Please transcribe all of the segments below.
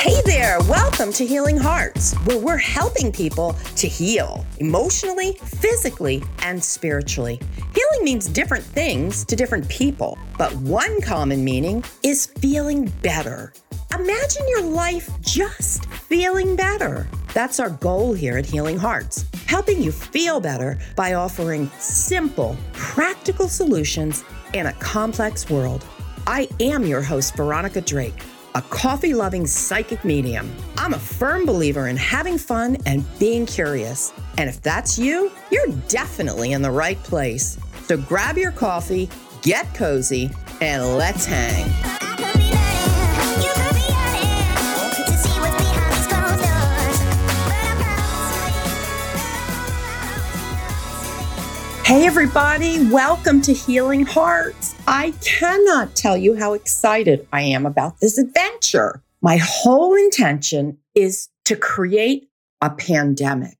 Hey there, welcome to Healing Hearts, where we're helping people to heal emotionally, physically, and spiritually. Healing means different things to different people, but one common meaning is feeling better. Imagine your life just feeling better. That's our goal here at Healing Hearts, helping you feel better by offering simple, practical solutions in a complex world. I am your host, Veronica Drake a coffee loving psychic medium. I'm a firm believer in having fun and being curious. And if that's you, you're definitely in the right place. So grab your coffee, get cozy, and let's hang. Hey, everybody, welcome to Healing Hearts. I cannot tell you how excited I am about this adventure. My whole intention is to create a pandemic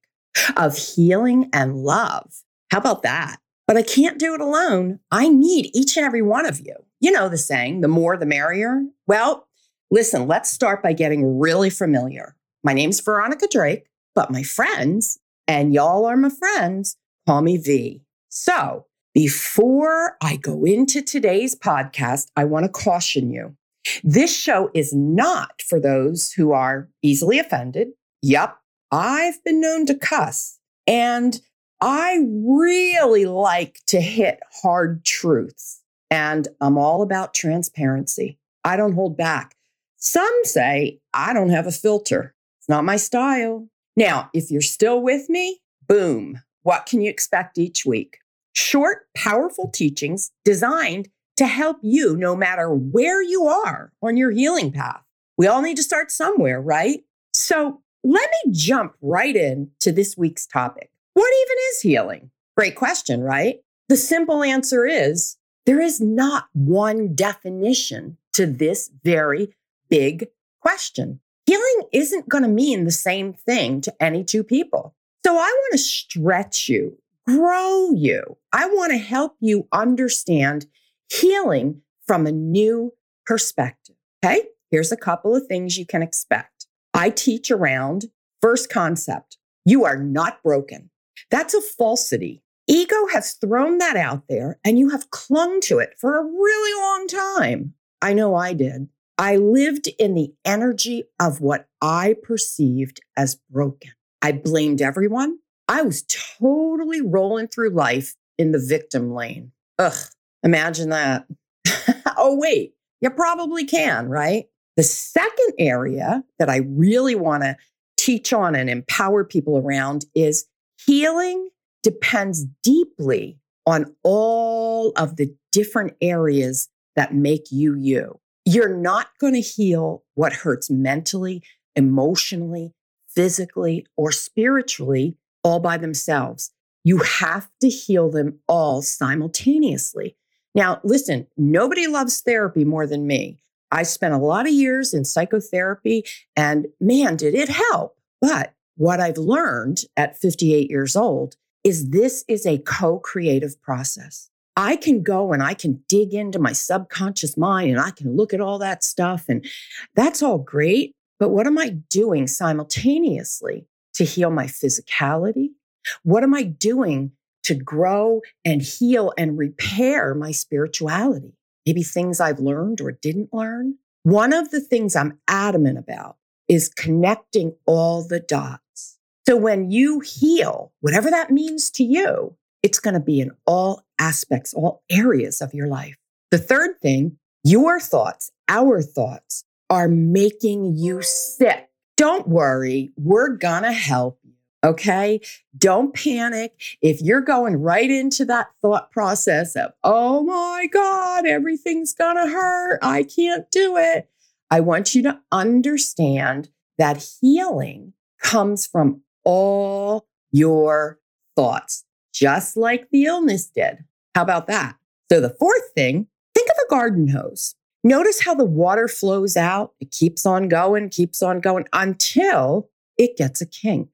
of healing and love. How about that? But I can't do it alone. I need each and every one of you. You know the saying, the more the merrier. Well, listen, let's start by getting really familiar. My name's Veronica Drake, but my friends, and y'all are my friends, call me V. So before I go into today's podcast, I want to caution you. This show is not for those who are easily offended. Yep, I've been known to cuss. And I really like to hit hard truths. And I'm all about transparency. I don't hold back. Some say I don't have a filter. It's not my style. Now, if you're still with me, boom. What can you expect each week? Short, powerful teachings designed to help you no matter where you are on your healing path. We all need to start somewhere, right? So let me jump right in to this week's topic. What even is healing? Great question, right? The simple answer is there is not one definition to this very big question. Healing isn't going to mean the same thing to any two people. So I want to stretch you grow you. I want to help you understand healing from a new perspective. Okay. Here's a couple of things you can expect. I teach around first concept you are not broken. That's a falsity. Ego has thrown that out there and you have clung to it for a really long time. I know I did. I lived in the energy of what I perceived as broken. I blamed everyone. I was totally rolling through life in the victim lane. Ugh, imagine that. oh, wait, you probably can, right? The second area that I really want to teach on and empower people around is healing depends deeply on all of the different areas that make you you. You're not going to heal what hurts mentally, emotionally, physically, or spiritually all by themselves. You have to heal them all simultaneously. Now, listen, nobody loves therapy more than me. I spent a lot of years in psychotherapy, and man, did it help. But what I've learned at 58 years old is this is a co creative process. I can go and I can dig into my subconscious mind and I can look at all that stuff, and that's all great. But what am I doing simultaneously? To heal my physicality? What am I doing to grow and heal and repair my spirituality? Maybe things I've learned or didn't learn. One of the things I'm adamant about is connecting all the dots. So when you heal, whatever that means to you, it's going to be in all aspects, all areas of your life. The third thing, your thoughts, our thoughts are making you sick don't worry, we're gonna help you. Okay. Don't panic. If you're going right into that thought process of, oh my God, everything's gonna hurt, I can't do it. I want you to understand that healing comes from all your thoughts, just like the illness did. How about that? So, the fourth thing, think of a garden hose. Notice how the water flows out. It keeps on going, keeps on going until it gets a kink.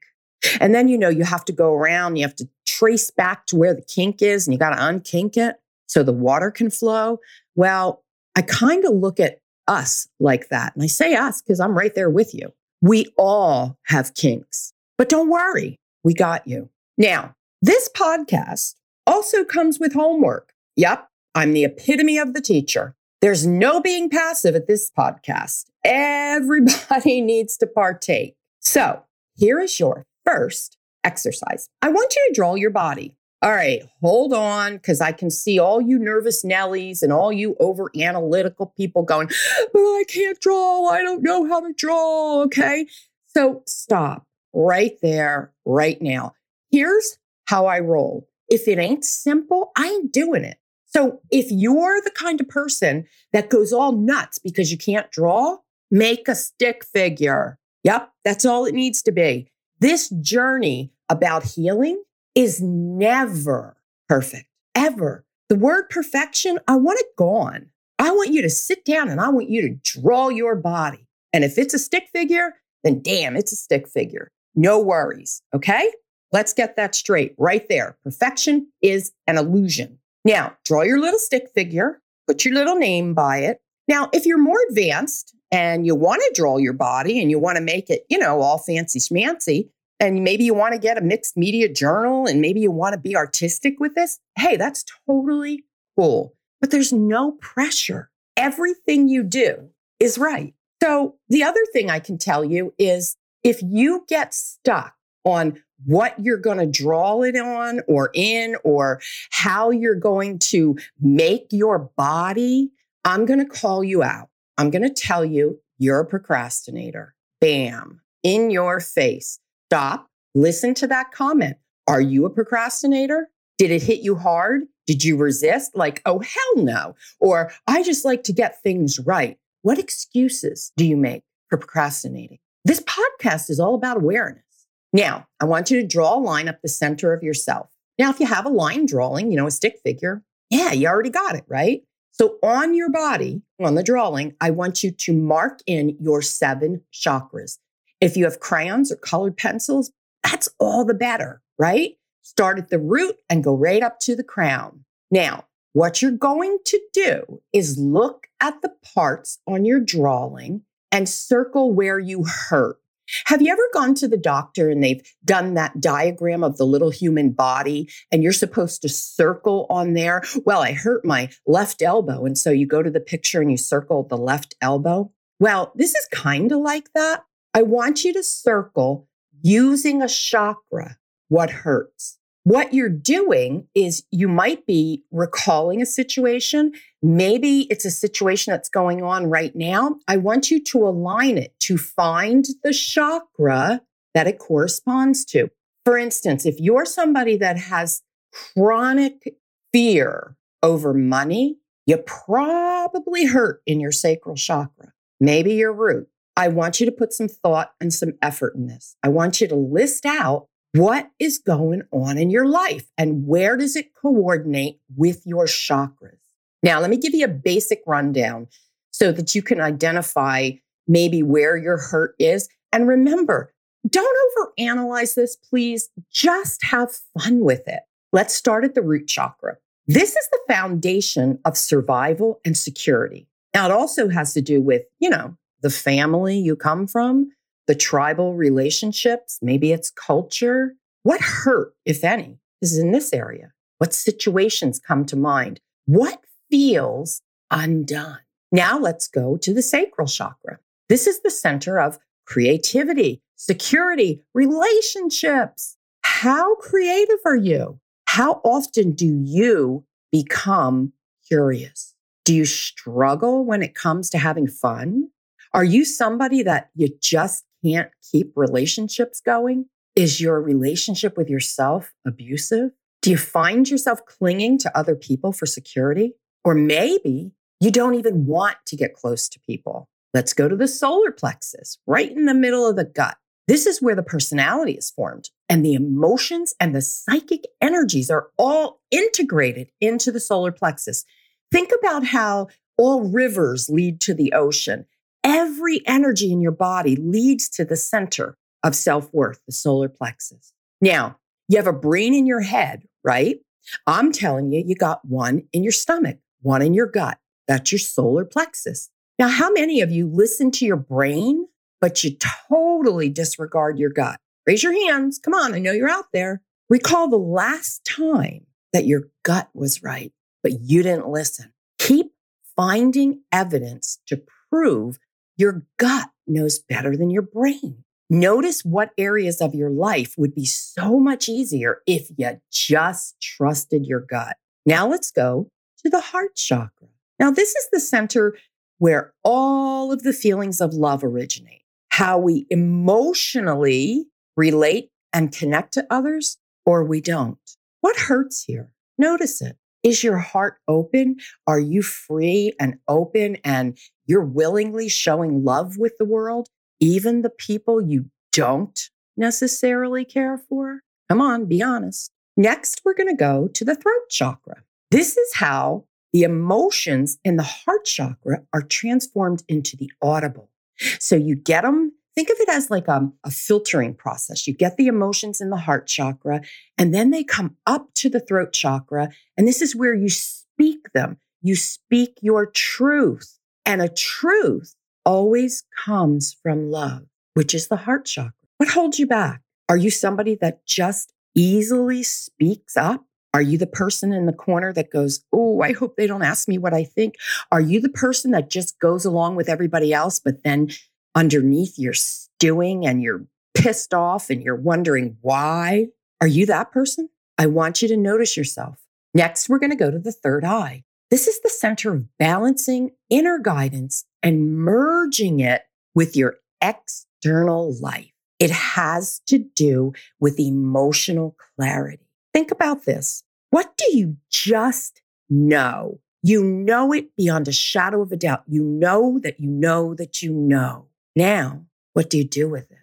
And then, you know, you have to go around, you have to trace back to where the kink is and you got to unkink it so the water can flow. Well, I kind of look at us like that. And I say us because I'm right there with you. We all have kinks, but don't worry, we got you. Now, this podcast also comes with homework. Yep, I'm the epitome of the teacher. There's no being passive at this podcast. Everybody needs to partake. So here is your first exercise. I want you to draw your body. All right, hold on, because I can see all you nervous Nellies and all you over analytical people going, but I can't draw. I don't know how to draw. Okay. So stop right there, right now. Here's how I roll. If it ain't simple, I ain't doing it. So if you're the kind of person that goes all nuts because you can't draw, make a stick figure. Yep, that's all it needs to be. This journey about healing is never perfect, ever. The word perfection, I want it gone. I want you to sit down and I want you to draw your body. And if it's a stick figure, then damn, it's a stick figure. No worries. Okay. Let's get that straight right there. Perfection is an illusion. Now, draw your little stick figure, put your little name by it. Now, if you're more advanced and you want to draw your body and you want to make it, you know, all fancy schmancy, and maybe you want to get a mixed media journal and maybe you want to be artistic with this, hey, that's totally cool. But there's no pressure. Everything you do is right. So the other thing I can tell you is if you get stuck on what you're going to draw it on or in or how you're going to make your body, I'm going to call you out. I'm going to tell you you're a procrastinator. Bam, in your face. Stop, listen to that comment. Are you a procrastinator? Did it hit you hard? Did you resist? Like, oh, hell no. Or I just like to get things right. What excuses do you make for procrastinating? This podcast is all about awareness. Now, I want you to draw a line up the center of yourself. Now, if you have a line drawing, you know, a stick figure, yeah, you already got it, right? So on your body, on the drawing, I want you to mark in your seven chakras. If you have crayons or colored pencils, that's all the better, right? Start at the root and go right up to the crown. Now, what you're going to do is look at the parts on your drawing and circle where you hurt. Have you ever gone to the doctor and they've done that diagram of the little human body and you're supposed to circle on there? Well, I hurt my left elbow. And so you go to the picture and you circle the left elbow. Well, this is kind of like that. I want you to circle using a chakra what hurts. What you're doing is you might be recalling a situation. Maybe it's a situation that's going on right now. I want you to align it to find the chakra that it corresponds to. For instance, if you're somebody that has chronic fear over money, you probably hurt in your sacral chakra, maybe your root. I want you to put some thought and some effort in this. I want you to list out what is going on in your life and where does it coordinate with your chakras? Now, let me give you a basic rundown so that you can identify maybe where your hurt is. And remember, don't overanalyze this, please. Just have fun with it. Let's start at the root chakra. This is the foundation of survival and security. Now, it also has to do with, you know, the family you come from, the tribal relationships, maybe it's culture. What hurt, if any, is in this area? What situations come to mind? What feels undone? Now let's go to the sacral chakra. This is the center of creativity, security, relationships. How creative are you? How often do you become curious? Do you struggle when it comes to having fun? Are you somebody that you just can't keep relationships going? Is your relationship with yourself abusive? Do you find yourself clinging to other people for security? Or maybe you don't even want to get close to people. Let's go to the solar plexus, right in the middle of the gut. This is where the personality is formed, and the emotions and the psychic energies are all integrated into the solar plexus. Think about how all rivers lead to the ocean Every energy in your body leads to the center of self worth, the solar plexus. Now, you have a brain in your head, right? I'm telling you, you got one in your stomach, one in your gut. That's your solar plexus. Now, how many of you listen to your brain, but you totally disregard your gut? Raise your hands. Come on, I know you're out there. Recall the last time that your gut was right, but you didn't listen. Keep finding evidence to prove your gut knows better than your brain. Notice what areas of your life would be so much easier if you just trusted your gut. Now let's go to the heart chakra. Now, this is the center where all of the feelings of love originate, how we emotionally relate and connect to others, or we don't. What hurts here? Notice it. Is your heart open? Are you free and open and you're willingly showing love with the world, even the people you don't necessarily care for? Come on, be honest. Next, we're going to go to the throat chakra. This is how the emotions in the heart chakra are transformed into the audible. So you get them Think of it as like a, a, filtering process. You get the emotions in the heart chakra, and then they come up to the throat chakra. And this is where you speak them. You speak your truth. And a truth always comes from love, which is the heart chakra. What holds you back? Are you somebody that just easily speaks up? Are you the person in the corner that goes, Oh, I hope they don't ask me what I think? Are you the person that just goes along with everybody else, but then underneath you're stewing and you're pissed off and you're wondering why. Are you that person? I want you to notice yourself. Next, we're going to go to the third eye. This is the center of balancing inner guidance and merging it with your external life. It has to do with emotional clarity. Think about this. What do you just know? You know it beyond a shadow of a doubt. You know that you know that you know. Now, what do you do with it?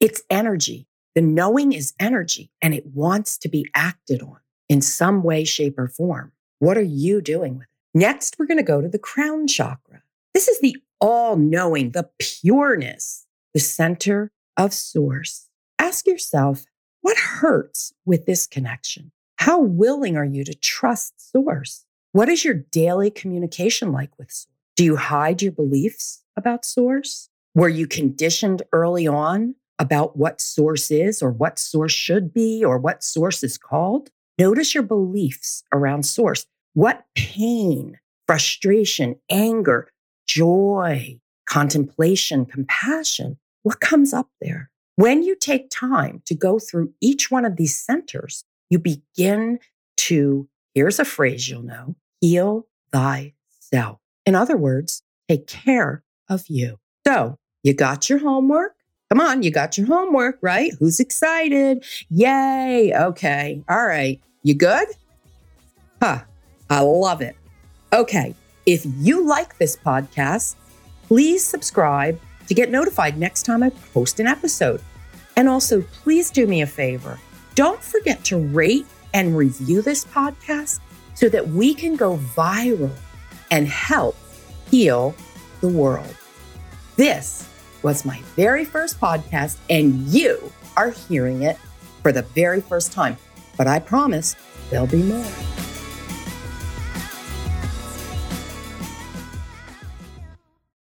It's energy. The knowing is energy and it wants to be acted on in some way, shape, or form. What are you doing with it? Next, we're going to go to the crown chakra. This is the all knowing, the pureness, the center of source. Ask yourself, what hurts with this connection? How willing are you to trust source? What is your daily communication like with source? Do you hide your beliefs about source? Were you conditioned early on about what source is or what source should be or what source is called? Notice your beliefs around source. What pain, frustration, anger, joy, contemplation, compassion, what comes up there? When you take time to go through each one of these centers, you begin to, here's a phrase you'll know, heal thyself. In other words, take care of you. So you got your homework? Come on, you got your homework, right? Who's excited? Yay. Okay. All right. You good? Huh. I love it. Okay. If you like this podcast, please subscribe to get notified next time I post an episode. And also, please do me a favor. Don't forget to rate and review this podcast so that we can go viral and help heal the world. This was my very first podcast, and you are hearing it for the very first time. But I promise there'll be more.